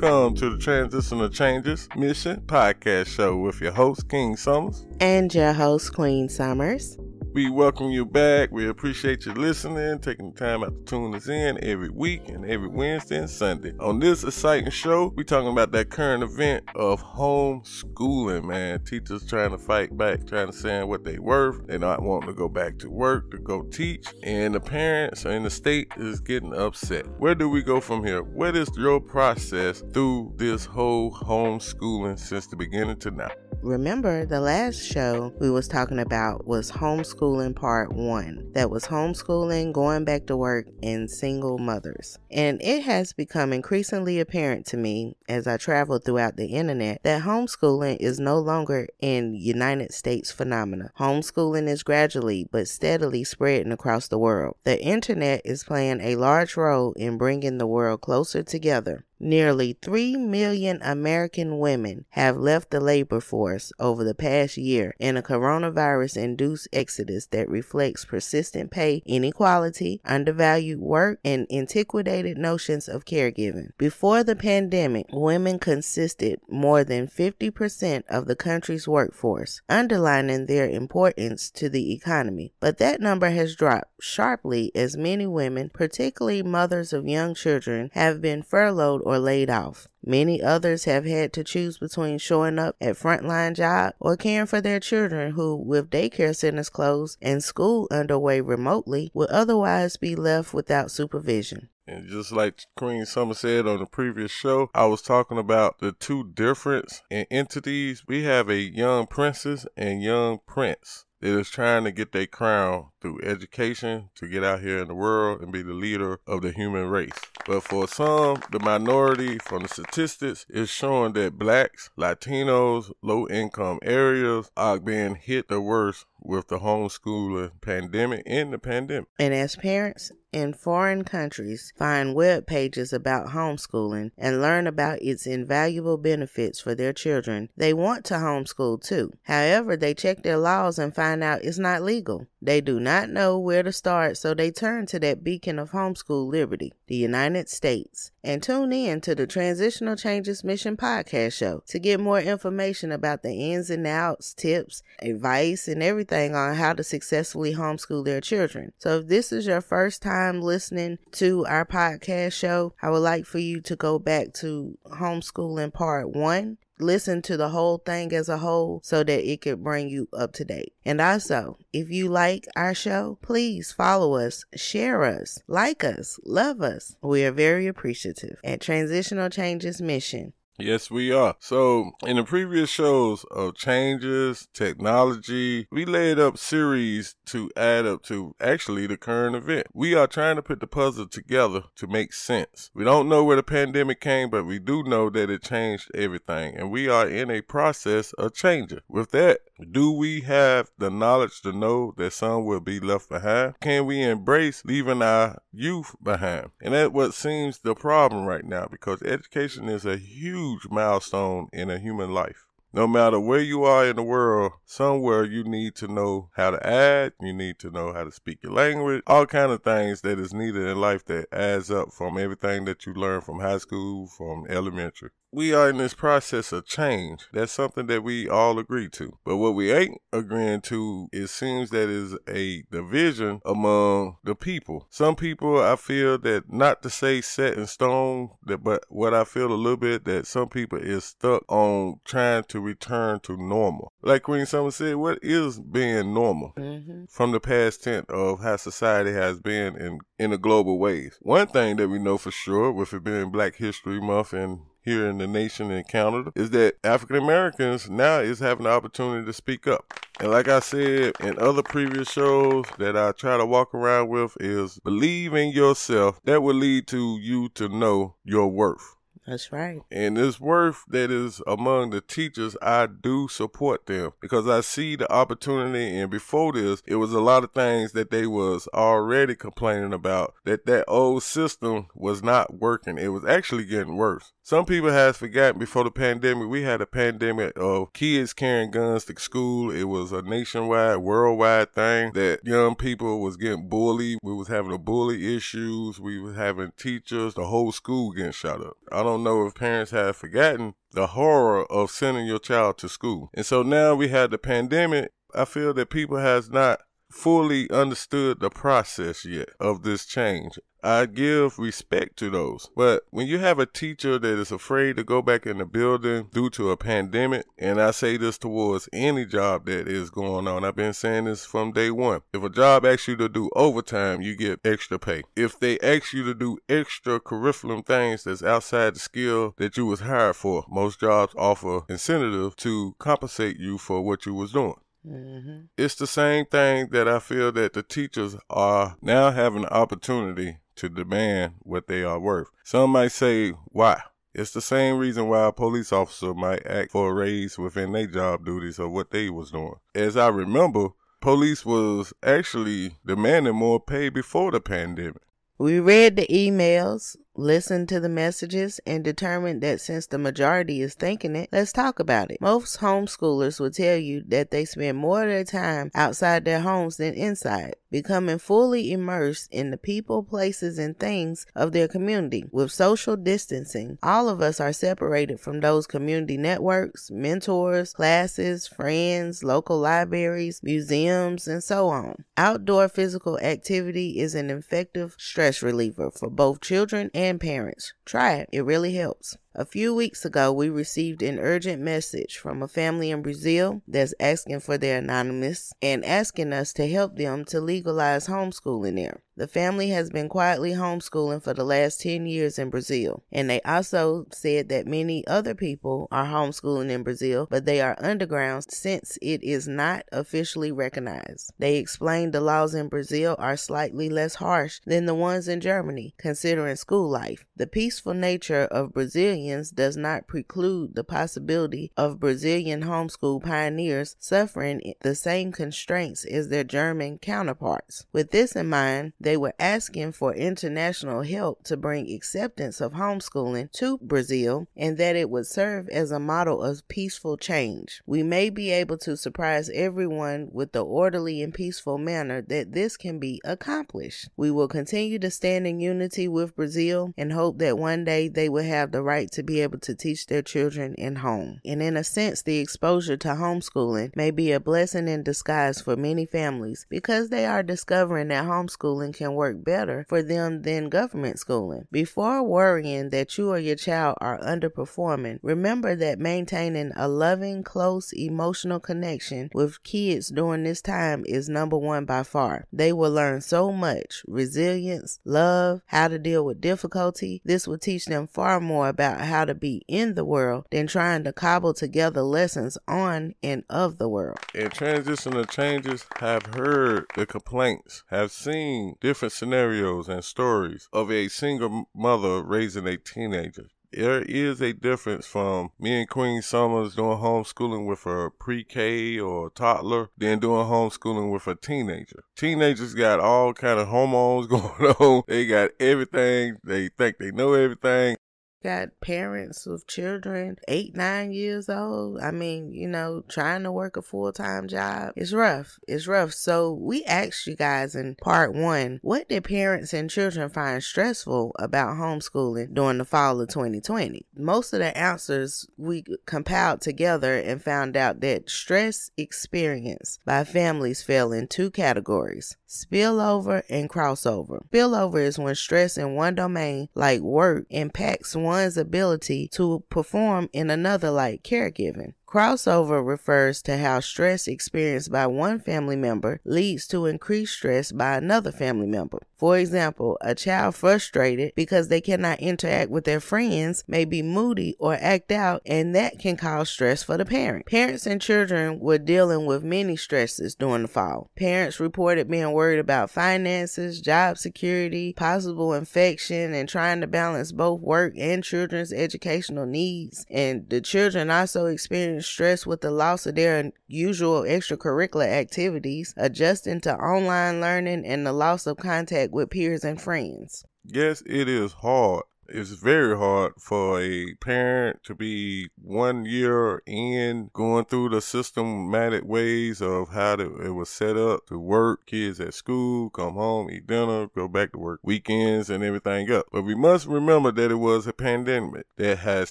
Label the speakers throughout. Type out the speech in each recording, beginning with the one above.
Speaker 1: Welcome to the Transitional Changes Mission podcast show with your host, King Summers.
Speaker 2: And your host, Queen Summers.
Speaker 1: We welcome you back. We appreciate you listening, taking the time out to tune us in every week and every Wednesday and Sunday. On this exciting show, we talking about that current event of homeschooling, man. Teachers trying to fight back, trying to say what they worth. They're not wanting to go back to work to go teach. And the parents and the state is getting upset. Where do we go from here? What is your process through this whole homeschooling since the beginning to now?
Speaker 2: Remember the last show we was talking about was homeschooling part 1. That was homeschooling, going back to work and single mothers. And it has become increasingly apparent to me as I travel throughout the internet that homeschooling is no longer an United States phenomena. Homeschooling is gradually but steadily spreading across the world. The internet is playing a large role in bringing the world closer together. Nearly 3 million American women have left the labor force over the past year in a coronavirus induced exodus that reflects persistent pay inequality, undervalued work, and antiquated notions of caregiving. Before the pandemic, women consisted more than 50% of the country's workforce, underlining their importance to the economy. But that number has dropped sharply as many women, particularly mothers of young children, have been furloughed or laid off. Many others have had to choose between showing up at frontline job or caring for their children who, with daycare centers closed and school underway remotely, would otherwise be left without supervision.
Speaker 1: And just like Queen Summer said on the previous show, I was talking about the two difference in entities. We have a young princess and young prince that is trying to get their crown through education to get out here in the world and be the leader of the human race. But for some, the minority from the statistics is showing that blacks, Latinos, low income areas are being hit the worst with the homeschooling pandemic and the pandemic.
Speaker 2: And as parents in foreign countries find web pages about homeschooling and learn about its invaluable benefits for their children, they want to homeschool too. However, they check their laws and find out it's not legal. They do not know where to start, so they turn to that beacon of homeschool liberty, the United States. And tune in to the Transitional Changes Mission podcast show to get more information about the ins and outs, tips, advice, and everything on how to successfully homeschool their children. So if this is your first time listening to our podcast show, I would like for you to go back to homeschooling part one listen to the whole thing as a whole so that it could bring you up to date. And also, if you like our show, please follow us, share us, like us, love us. We are very appreciative at Transitional Changes Mission.
Speaker 1: Yes, we are. So, in the previous shows of changes, technology, we laid up series to add up to actually the current event. We are trying to put the puzzle together to make sense. We don't know where the pandemic came, but we do know that it changed everything, and we are in a process of changing. With that, do we have the knowledge to know that some will be left behind? Can we embrace leaving our youth behind? And that's what seems the problem right now because education is a huge milestone in a human life. No matter where you are in the world, somewhere you need to know how to add, you need to know how to speak your language, all kind of things that is needed in life that adds up from everything that you learn from high school, from elementary we are in this process of change. That's something that we all agree to. But what we ain't agreeing to, it seems that is a division among the people. Some people, I feel that not to say set in stone, that but what I feel a little bit that some people is stuck on trying to return to normal. Like Queen Summer said, what is being normal mm-hmm. from the past tense of how society has been in in a global ways. One thing that we know for sure, with it being Black History Month and here in the nation in Canada is that African Americans now is having the opportunity to speak up. And like I said in other previous shows that I try to walk around with is believe in yourself. That will lead to you to know your worth.
Speaker 2: That's right.
Speaker 1: And this worth that is among the teachers, I do support them because I see the opportunity. And before this, it was a lot of things that they was already complaining about that that old system was not working. It was actually getting worse. Some people has forgotten before the pandemic, we had a pandemic of kids carrying guns to school. It was a nationwide, worldwide thing that young people was getting bullied. We was having a bully issues. We was having teachers, the whole school getting shot up. I don't don't know if parents have forgotten the horror of sending your child to school. And so now we had the pandemic. I feel that people has not fully understood the process yet of this change. I give respect to those. But when you have a teacher that is afraid to go back in the building due to a pandemic, and I say this towards any job that is going on, I've been saying this from day one. If a job asks you to do overtime, you get extra pay. If they ask you to do extra curriculum things that's outside the skill that you was hired for, most jobs offer incentive to compensate you for what you was doing. Mm-hmm. It's the same thing that I feel that the teachers are now having the opportunity to demand what they are worth. Some might say, why? It's the same reason why a police officer might act for a raise within their job duties or what they was doing. As I remember, police was actually demanding more pay before the pandemic.
Speaker 2: We read the emails, listened to the messages, and determined that since the majority is thinking it, let's talk about it. Most homeschoolers will tell you that they spend more of their time outside their homes than inside, becoming fully immersed in the people, places, and things of their community. With social distancing, all of us are separated from those community networks, mentors, classes, friends, local libraries, museums, and so on. Outdoor physical activity is an effective stress reliever for both children and and parents. Try it, it really helps. A few weeks ago, we received an urgent message from a family in Brazil that's asking for their anonymous and asking us to help them to legalize homeschooling there. The family has been quietly homeschooling for the last 10 years in Brazil, and they also said that many other people are homeschooling in Brazil, but they are underground since it is not officially recognized. They explained the laws in Brazil are slightly less harsh than the ones in Germany, considering school life. The peaceful nature of Brazilian Does not preclude the possibility of Brazilian homeschool pioneers suffering the same constraints as their German counterparts. With this in mind, they were asking for international help to bring acceptance of homeschooling to Brazil and that it would serve as a model of peaceful change. We may be able to surprise everyone with the orderly and peaceful manner that this can be accomplished. We will continue to stand in unity with Brazil and hope that one day they will have the right to be able to teach their children in home. And in a sense, the exposure to homeschooling may be a blessing in disguise for many families because they are discovering that homeschooling can work better for them than government schooling. Before worrying that you or your child are underperforming, remember that maintaining a loving, close, emotional connection with kids during this time is number one by far. They will learn so much resilience, love, how to deal with difficulty. This will teach them far more about how to be in the world than trying to cobble together lessons on and of the world.
Speaker 1: In transitional changes, have heard the complaints, have seen different scenarios and stories of a single mother raising a teenager there is a difference from me and Queen Summers doing homeschooling with a pre-K or toddler than doing homeschooling with a teenager. Teenagers got all kind of hormones going on. They got everything. They think they know everything
Speaker 2: got parents with children eight, nine years old. I mean, you know, trying to work a full time job. It's rough. It's rough. So we asked you guys in part one, what did parents and children find stressful about homeschooling during the fall of 2020? Most of the answers we compiled together and found out that stress experienced by families fell in two categories spillover and crossover. Spillover is when stress in one domain, like work, impacts one's ability to perform in another, like caregiving. Crossover refers to how stress experienced by one family member leads to increased stress by another family member. For example, a child frustrated because they cannot interact with their friends may be moody or act out, and that can cause stress for the parent. Parents and children were dealing with many stresses during the fall. Parents reported being worried about finances, job security, possible infection, and trying to balance both work and children's educational needs. And the children also experienced stress with the loss of their usual extracurricular activities, adjusting to online learning, and the loss of contact with peers and friends.
Speaker 1: Yes, it is hard It's very hard for a parent to be one year in going through the systematic ways of how to, it was set up to work, kids at school, come home, eat dinner, go back to work, weekends, and everything up. But we must remember that it was a pandemic that has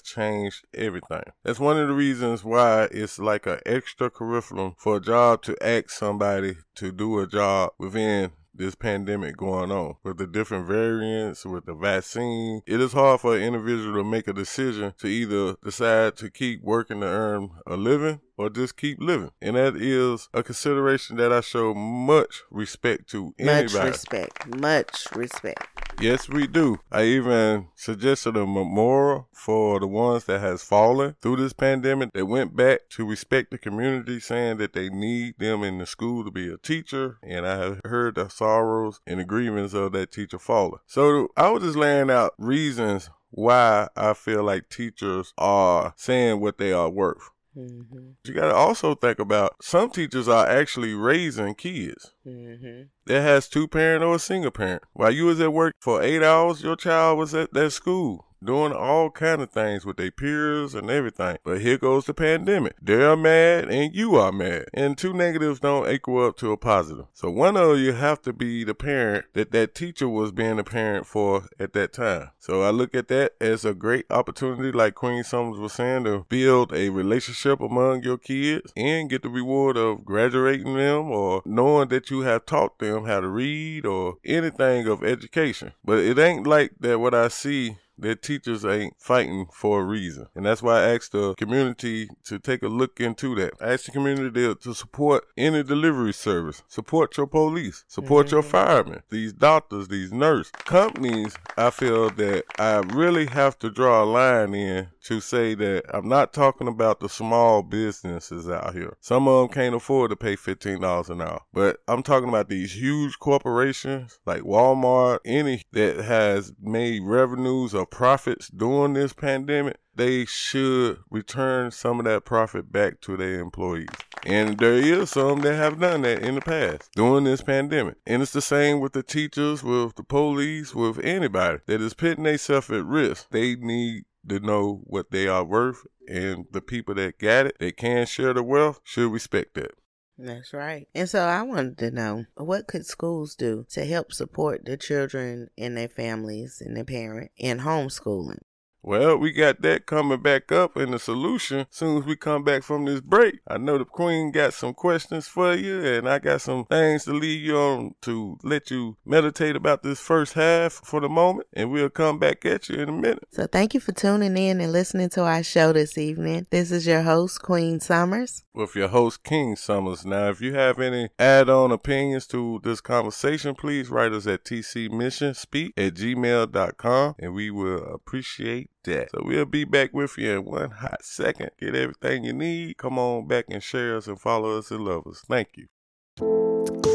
Speaker 1: changed everything. That's one of the reasons why it's like an extra curriculum for a job to ask somebody to do a job within this pandemic going on with the different variants with the vaccine it is hard for an individual to make a decision to either decide to keep working to earn a living or just keep living. And that is a consideration that I show much respect to anybody.
Speaker 2: Much respect. Much respect.
Speaker 1: Yes, we do. I even suggested a memorial for the ones that has fallen through this pandemic that went back to respect the community, saying that they need them in the school to be a teacher. And I have heard the sorrows and the grievance of that teacher falling. So I was just laying out reasons why I feel like teachers are saying what they are worth. Mm-hmm. You got to also think about some teachers are actually raising kids. Mm-hmm. That has two parent or a single parent. While you was at work for eight hours, your child was at that school doing all kind of things with their peers and everything. But here goes the pandemic. They're mad and you are mad. And two negatives don't equal up to a positive. So one of you have to be the parent that that teacher was being a parent for at that time. So I look at that as a great opportunity, like Queen Summers was saying, to build a relationship among your kids and get the reward of graduating them or knowing that you have taught them how to read or anything of education. But it ain't like that what I see their teachers ain't fighting for a reason. And that's why I asked the community to take a look into that. I asked the community to support any delivery service, support your police, support mm-hmm. your firemen, these doctors, these nurses. Companies, I feel that I really have to draw a line in to say that I'm not talking about the small businesses out here. Some of them can't afford to pay $15 an hour, but I'm talking about these huge corporations like Walmart, any that has made revenues or profits during this pandemic, they should return some of that profit back to their employees. And there is some that have done that in the past during this pandemic. And it's the same with the teachers, with the police, with anybody that is putting themselves at risk. They need to know what they are worth and the people that got it, they can share the wealth, should respect that.
Speaker 2: That's right. And so I wanted to know what could schools do to help support the children and their families and their parents in homeschooling?
Speaker 1: Well, we got that coming back up in the solution soon as we come back from this break. I know the Queen got some questions for you, and I got some things to leave you on to let you meditate about this first half for the moment, and we'll come back at you in a minute.
Speaker 2: So, thank you for tuning in and listening to our show this evening. This is your host, Queen Summers.
Speaker 1: With your host, King Summers. Now, if you have any add on opinions to this conversation, please write us at tcmissionspeak at gmail.com, and we will appreciate that. So we'll be back with you in one hot second. Get everything you need. Come on back and share us and follow us and love us. Thank you.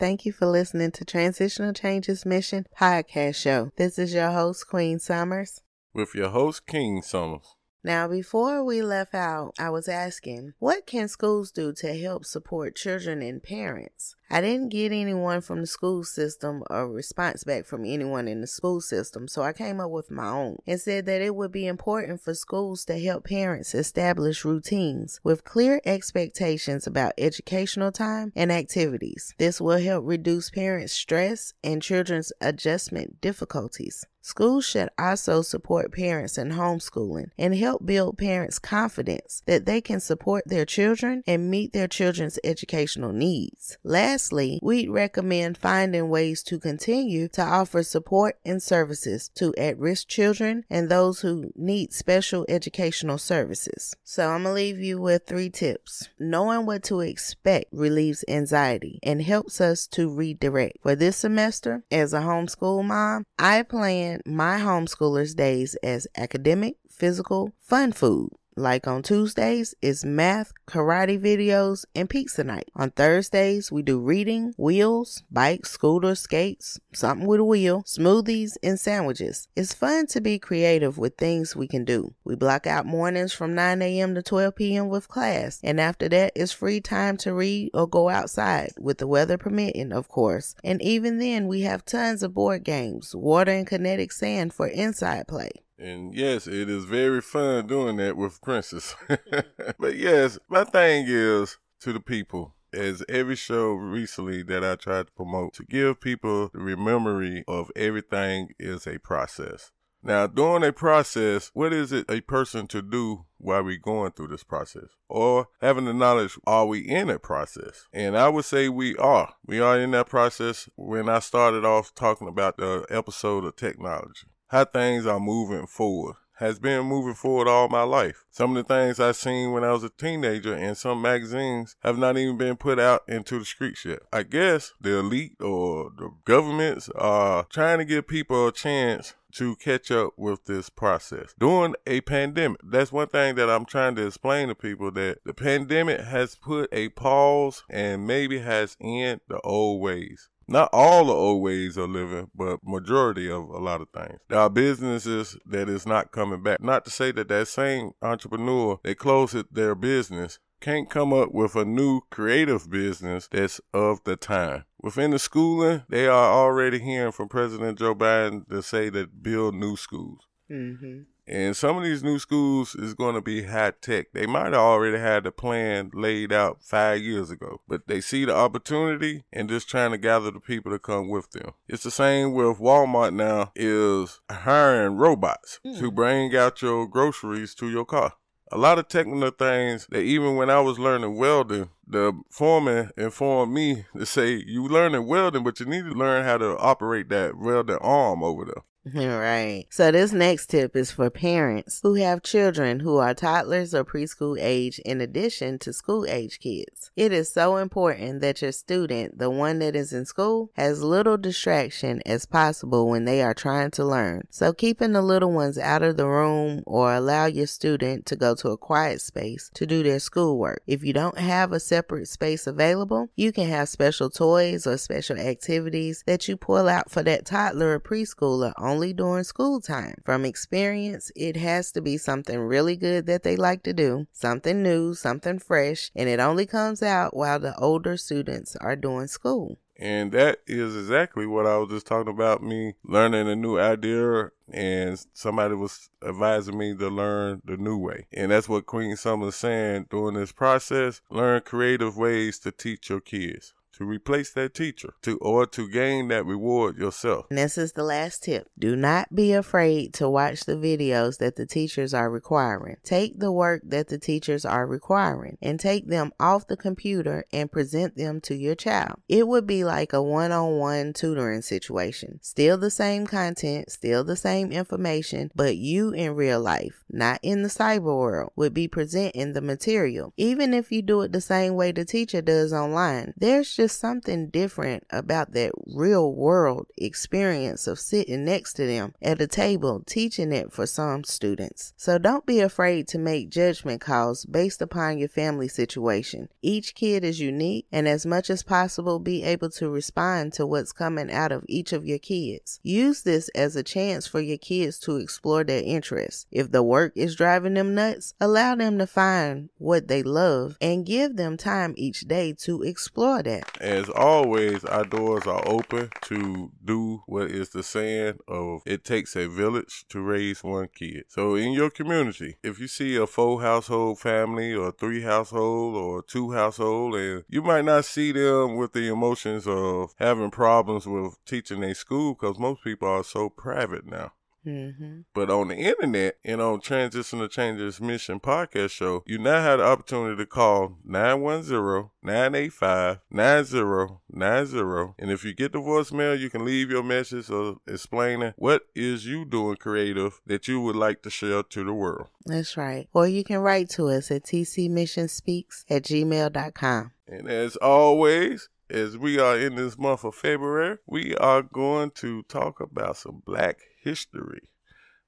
Speaker 2: Thank you for listening to Transitional Changes Mission podcast show. This is your host, Queen Summers.
Speaker 1: With your host, King Summers.
Speaker 2: Now, before we left out, I was asking, what can schools do to help support children and parents? I didn't get anyone from the school system a response back from anyone in the school system, so I came up with my own and said that it would be important for schools to help parents establish routines with clear expectations about educational time and activities. This will help reduce parents' stress and children's adjustment difficulties. Schools should also support parents in homeschooling and help build parents' confidence that they can support their children and meet their children's educational needs. Lastly, we'd recommend finding ways to continue to offer support and services to at risk children and those who need special educational services. So, I'm to leave you with three tips. Knowing what to expect relieves anxiety and helps us to redirect. For this semester, as a homeschool mom, I plan my homeschoolers' days as academic, physical, fun food. Like on Tuesdays, it's math, karate videos, and pizza night. On Thursdays, we do reading, wheels, bikes, scooters, skates, something with a wheel, smoothies, and sandwiches. It's fun to be creative with things we can do. We block out mornings from 9 a.m. to 12 p.m. with class, and after that, it's free time to read or go outside, with the weather permitting, of course. And even then, we have tons of board games, water and kinetic sand for inside play.
Speaker 1: And yes, it is very fun doing that with Princess. but yes, my thing is to the people, as every show recently that I tried to promote, to give people the memory of everything is a process. Now, during a process, what is it a person to do while we're going through this process? Or having the knowledge, are we in a process? And I would say we are. We are in that process when I started off talking about the episode of technology how things are moving forward. Has been moving forward all my life. Some of the things I seen when I was a teenager in some magazines have not even been put out into the streets yet. I guess the elite or the governments are trying to give people a chance to catch up with this process during a pandemic. That's one thing that I'm trying to explain to people that the pandemic has put a pause and maybe has ended the old ways not all the old ways of living, but majority of a lot of things. There are businesses that is not coming back. Not to say that that same entrepreneur that closed their business can't come up with a new creative business that's of the time. Within the schooling, they are already hearing from President Joe Biden to say that build new schools.
Speaker 2: Mm-hmm.
Speaker 1: And some of these new schools is going to be high tech. They might have already had the plan laid out five years ago, but they see the opportunity and just trying to gather the people to come with them. It's the same with Walmart now is hiring robots to bring out your groceries to your car. A lot of technical things that even when I was learning welding, the foreman informed me to say, you learning welding, but you need to learn how to operate that welding arm over there.
Speaker 2: Right. So this next tip is for parents who have children who are toddlers or preschool age in addition to school age kids. It is so important that your student, the one that is in school, has little distraction as possible when they are trying to learn. So keeping the little ones out of the room or allow your student to go to a quiet space to do their schoolwork. If you don't have a separate space available, you can have special toys or special activities that you pull out for that toddler or preschooler only during school time. From experience, it has to be something really good that they like to do, something new, something fresh, and it only comes out while the older students are doing school.
Speaker 1: And that is exactly what I was just talking about me learning a new idea and somebody was advising me to learn the new way. And that's what Queen Summer's saying during this process. Learn creative ways to teach your kids to replace that teacher to or to gain that reward yourself.
Speaker 2: And this is the last tip. Do not be afraid to watch the videos that the teachers are requiring. Take the work that the teachers are requiring and take them off the computer and present them to your child. It would be like a one on one tutoring situation. Still the same content, still the same information, but you in real life, not in the cyber world, would be presenting the material. Even if you do it the same way the teacher does online, there's just something different about that real world experience of sitting next to them at a table teaching it for some students. So don't be afraid to make judgment calls based upon your family situation. Each kid is unique, and as much as possible, be able to respond to what's coming out of each of your kids. Use this as a chance for your kids to explore their interests. If the work is driving them nuts, allow them to find what they love and give them time each day to explore that.
Speaker 1: As always, our doors are open to do what is the saying of it takes a village to raise one kid. So in your community, if you see a four household family or three household or two household and you might not see them with the emotions of having problems with teaching a school because most people are so private now.
Speaker 2: Mm-hmm.
Speaker 1: But on the internet and on Transitional Changes Mission podcast show, you now have the opportunity to call 910-985-9090. And if you get the voicemail, you can leave your message of explaining what is you doing creative that you would like to share to the world.
Speaker 2: That's right. Or you can write to us at tcmissionspeaks at gmail.com.
Speaker 1: And as always, as we are in this month of February, we are going to talk about some black history.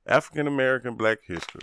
Speaker 1: African American black history.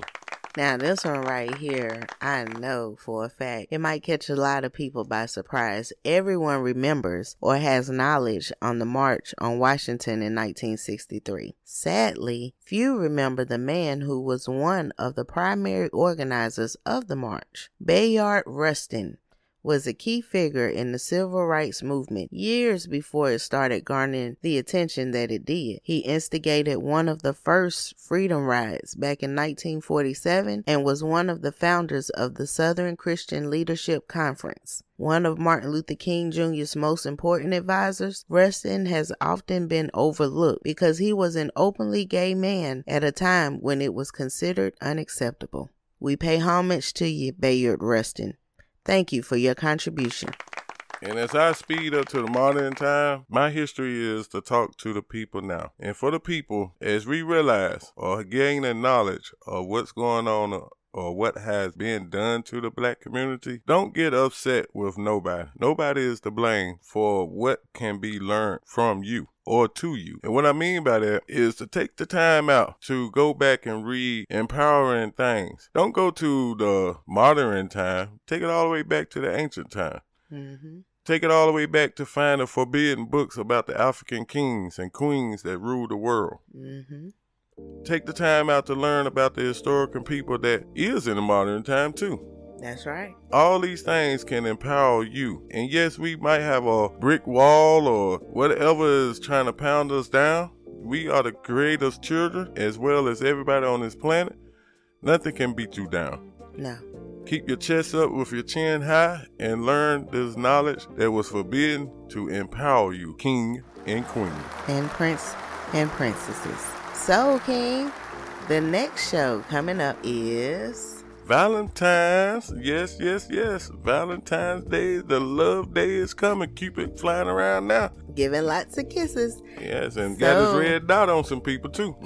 Speaker 2: Now, this one right here, I know for a fact, it might catch a lot of people by surprise. Everyone remembers or has knowledge on the March on Washington in 1963. Sadly, few remember the man who was one of the primary organizers of the march, Bayard Rustin was a key figure in the civil rights movement years before it started garnering the attention that it did. He instigated one of the first freedom rides back in 1947 and was one of the founders of the Southern Christian Leadership Conference. One of Martin Luther King Jr.'s most important advisors, Rustin has often been overlooked because he was an openly gay man at a time when it was considered unacceptable. We pay homage to you, Bayard Rustin. Thank you for your contribution.
Speaker 1: And as I speed up to the modern time, my history is to talk to the people now. And for the people, as we realize or gain the knowledge of what's going on or what has been done to the black community, don't get upset with nobody. Nobody is to blame for what can be learned from you or to you. And what I mean by that is to take the time out to go back and read empowering things. Don't go to the modern time, take it all the way back to the ancient time.
Speaker 2: Mm-hmm.
Speaker 1: Take it all the way back to find the forbidden books about the African kings and queens that ruled the world.
Speaker 2: Mm-hmm.
Speaker 1: Take the time out to learn about the historical people that is in the modern time too.
Speaker 2: That's right.
Speaker 1: All these things can empower you. And yes, we might have a brick wall or whatever is trying to pound us down. We are the creator's children as well as everybody on this planet. Nothing can beat you down.
Speaker 2: No.
Speaker 1: Keep your chest up with your chin high and learn this knowledge that was forbidden to empower you, king and queen.
Speaker 2: And prince and princesses. So, King, the next show coming up is
Speaker 1: Valentine's. Yes, yes, yes. Valentine's Day, the love day is coming. Keep it flying around now.
Speaker 2: Giving lots of kisses.
Speaker 1: Yes, and got his red dot on some people too.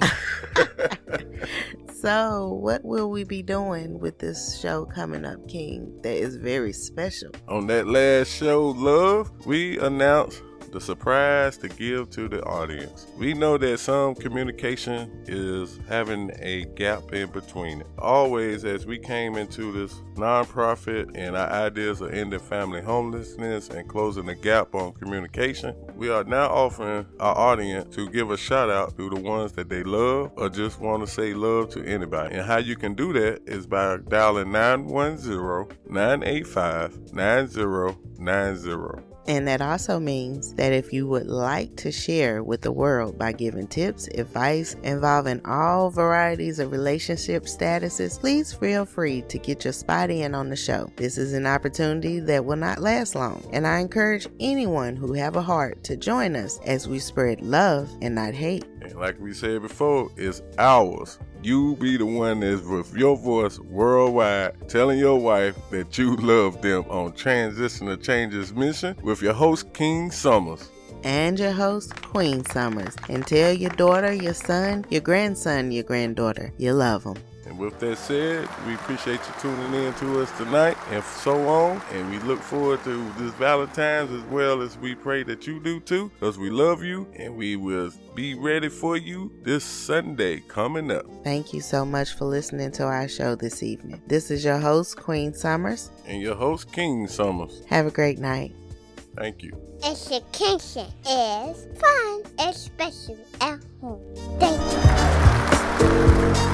Speaker 2: So, what will we be doing with this show coming up, King? That is very special.
Speaker 1: on that last show, Love, we announced the surprise to give to the audience. We know that some communication is having a gap in between. Always, as we came into this nonprofit and our ideas of ending family homelessness and closing the gap on communication, we are now offering our audience to give a shout out to the ones that they love or just want to say love to anybody. And how you can do that is by dialing 910 985 9090.
Speaker 2: And that also means that if you would like to share with the world by giving tips, advice involving all varieties of relationship statuses, please feel free to get your spot in on the show. This is an opportunity that will not last long, and I encourage anyone who have a heart to join us as we spread love and not hate.
Speaker 1: And like we said before, it's ours. You be the one that's with your voice worldwide telling your wife that you love them on Transitional Changes mission with your host, King Summers.
Speaker 2: and your host, Queen Summers. And tell your daughter, your son, your grandson, your granddaughter, you love them.
Speaker 1: And with that said, we appreciate you tuning in to us tonight and so on. And we look forward to this Valentine's as well as we pray that you do too, because we love you and we will be ready for you this Sunday coming up.
Speaker 2: Thank you so much for listening to our show this evening. This is your host, Queen Summers.
Speaker 1: And your host, King Summers.
Speaker 2: Have a great night.
Speaker 1: Thank you.
Speaker 3: Education is fun, especially at home. Thank you.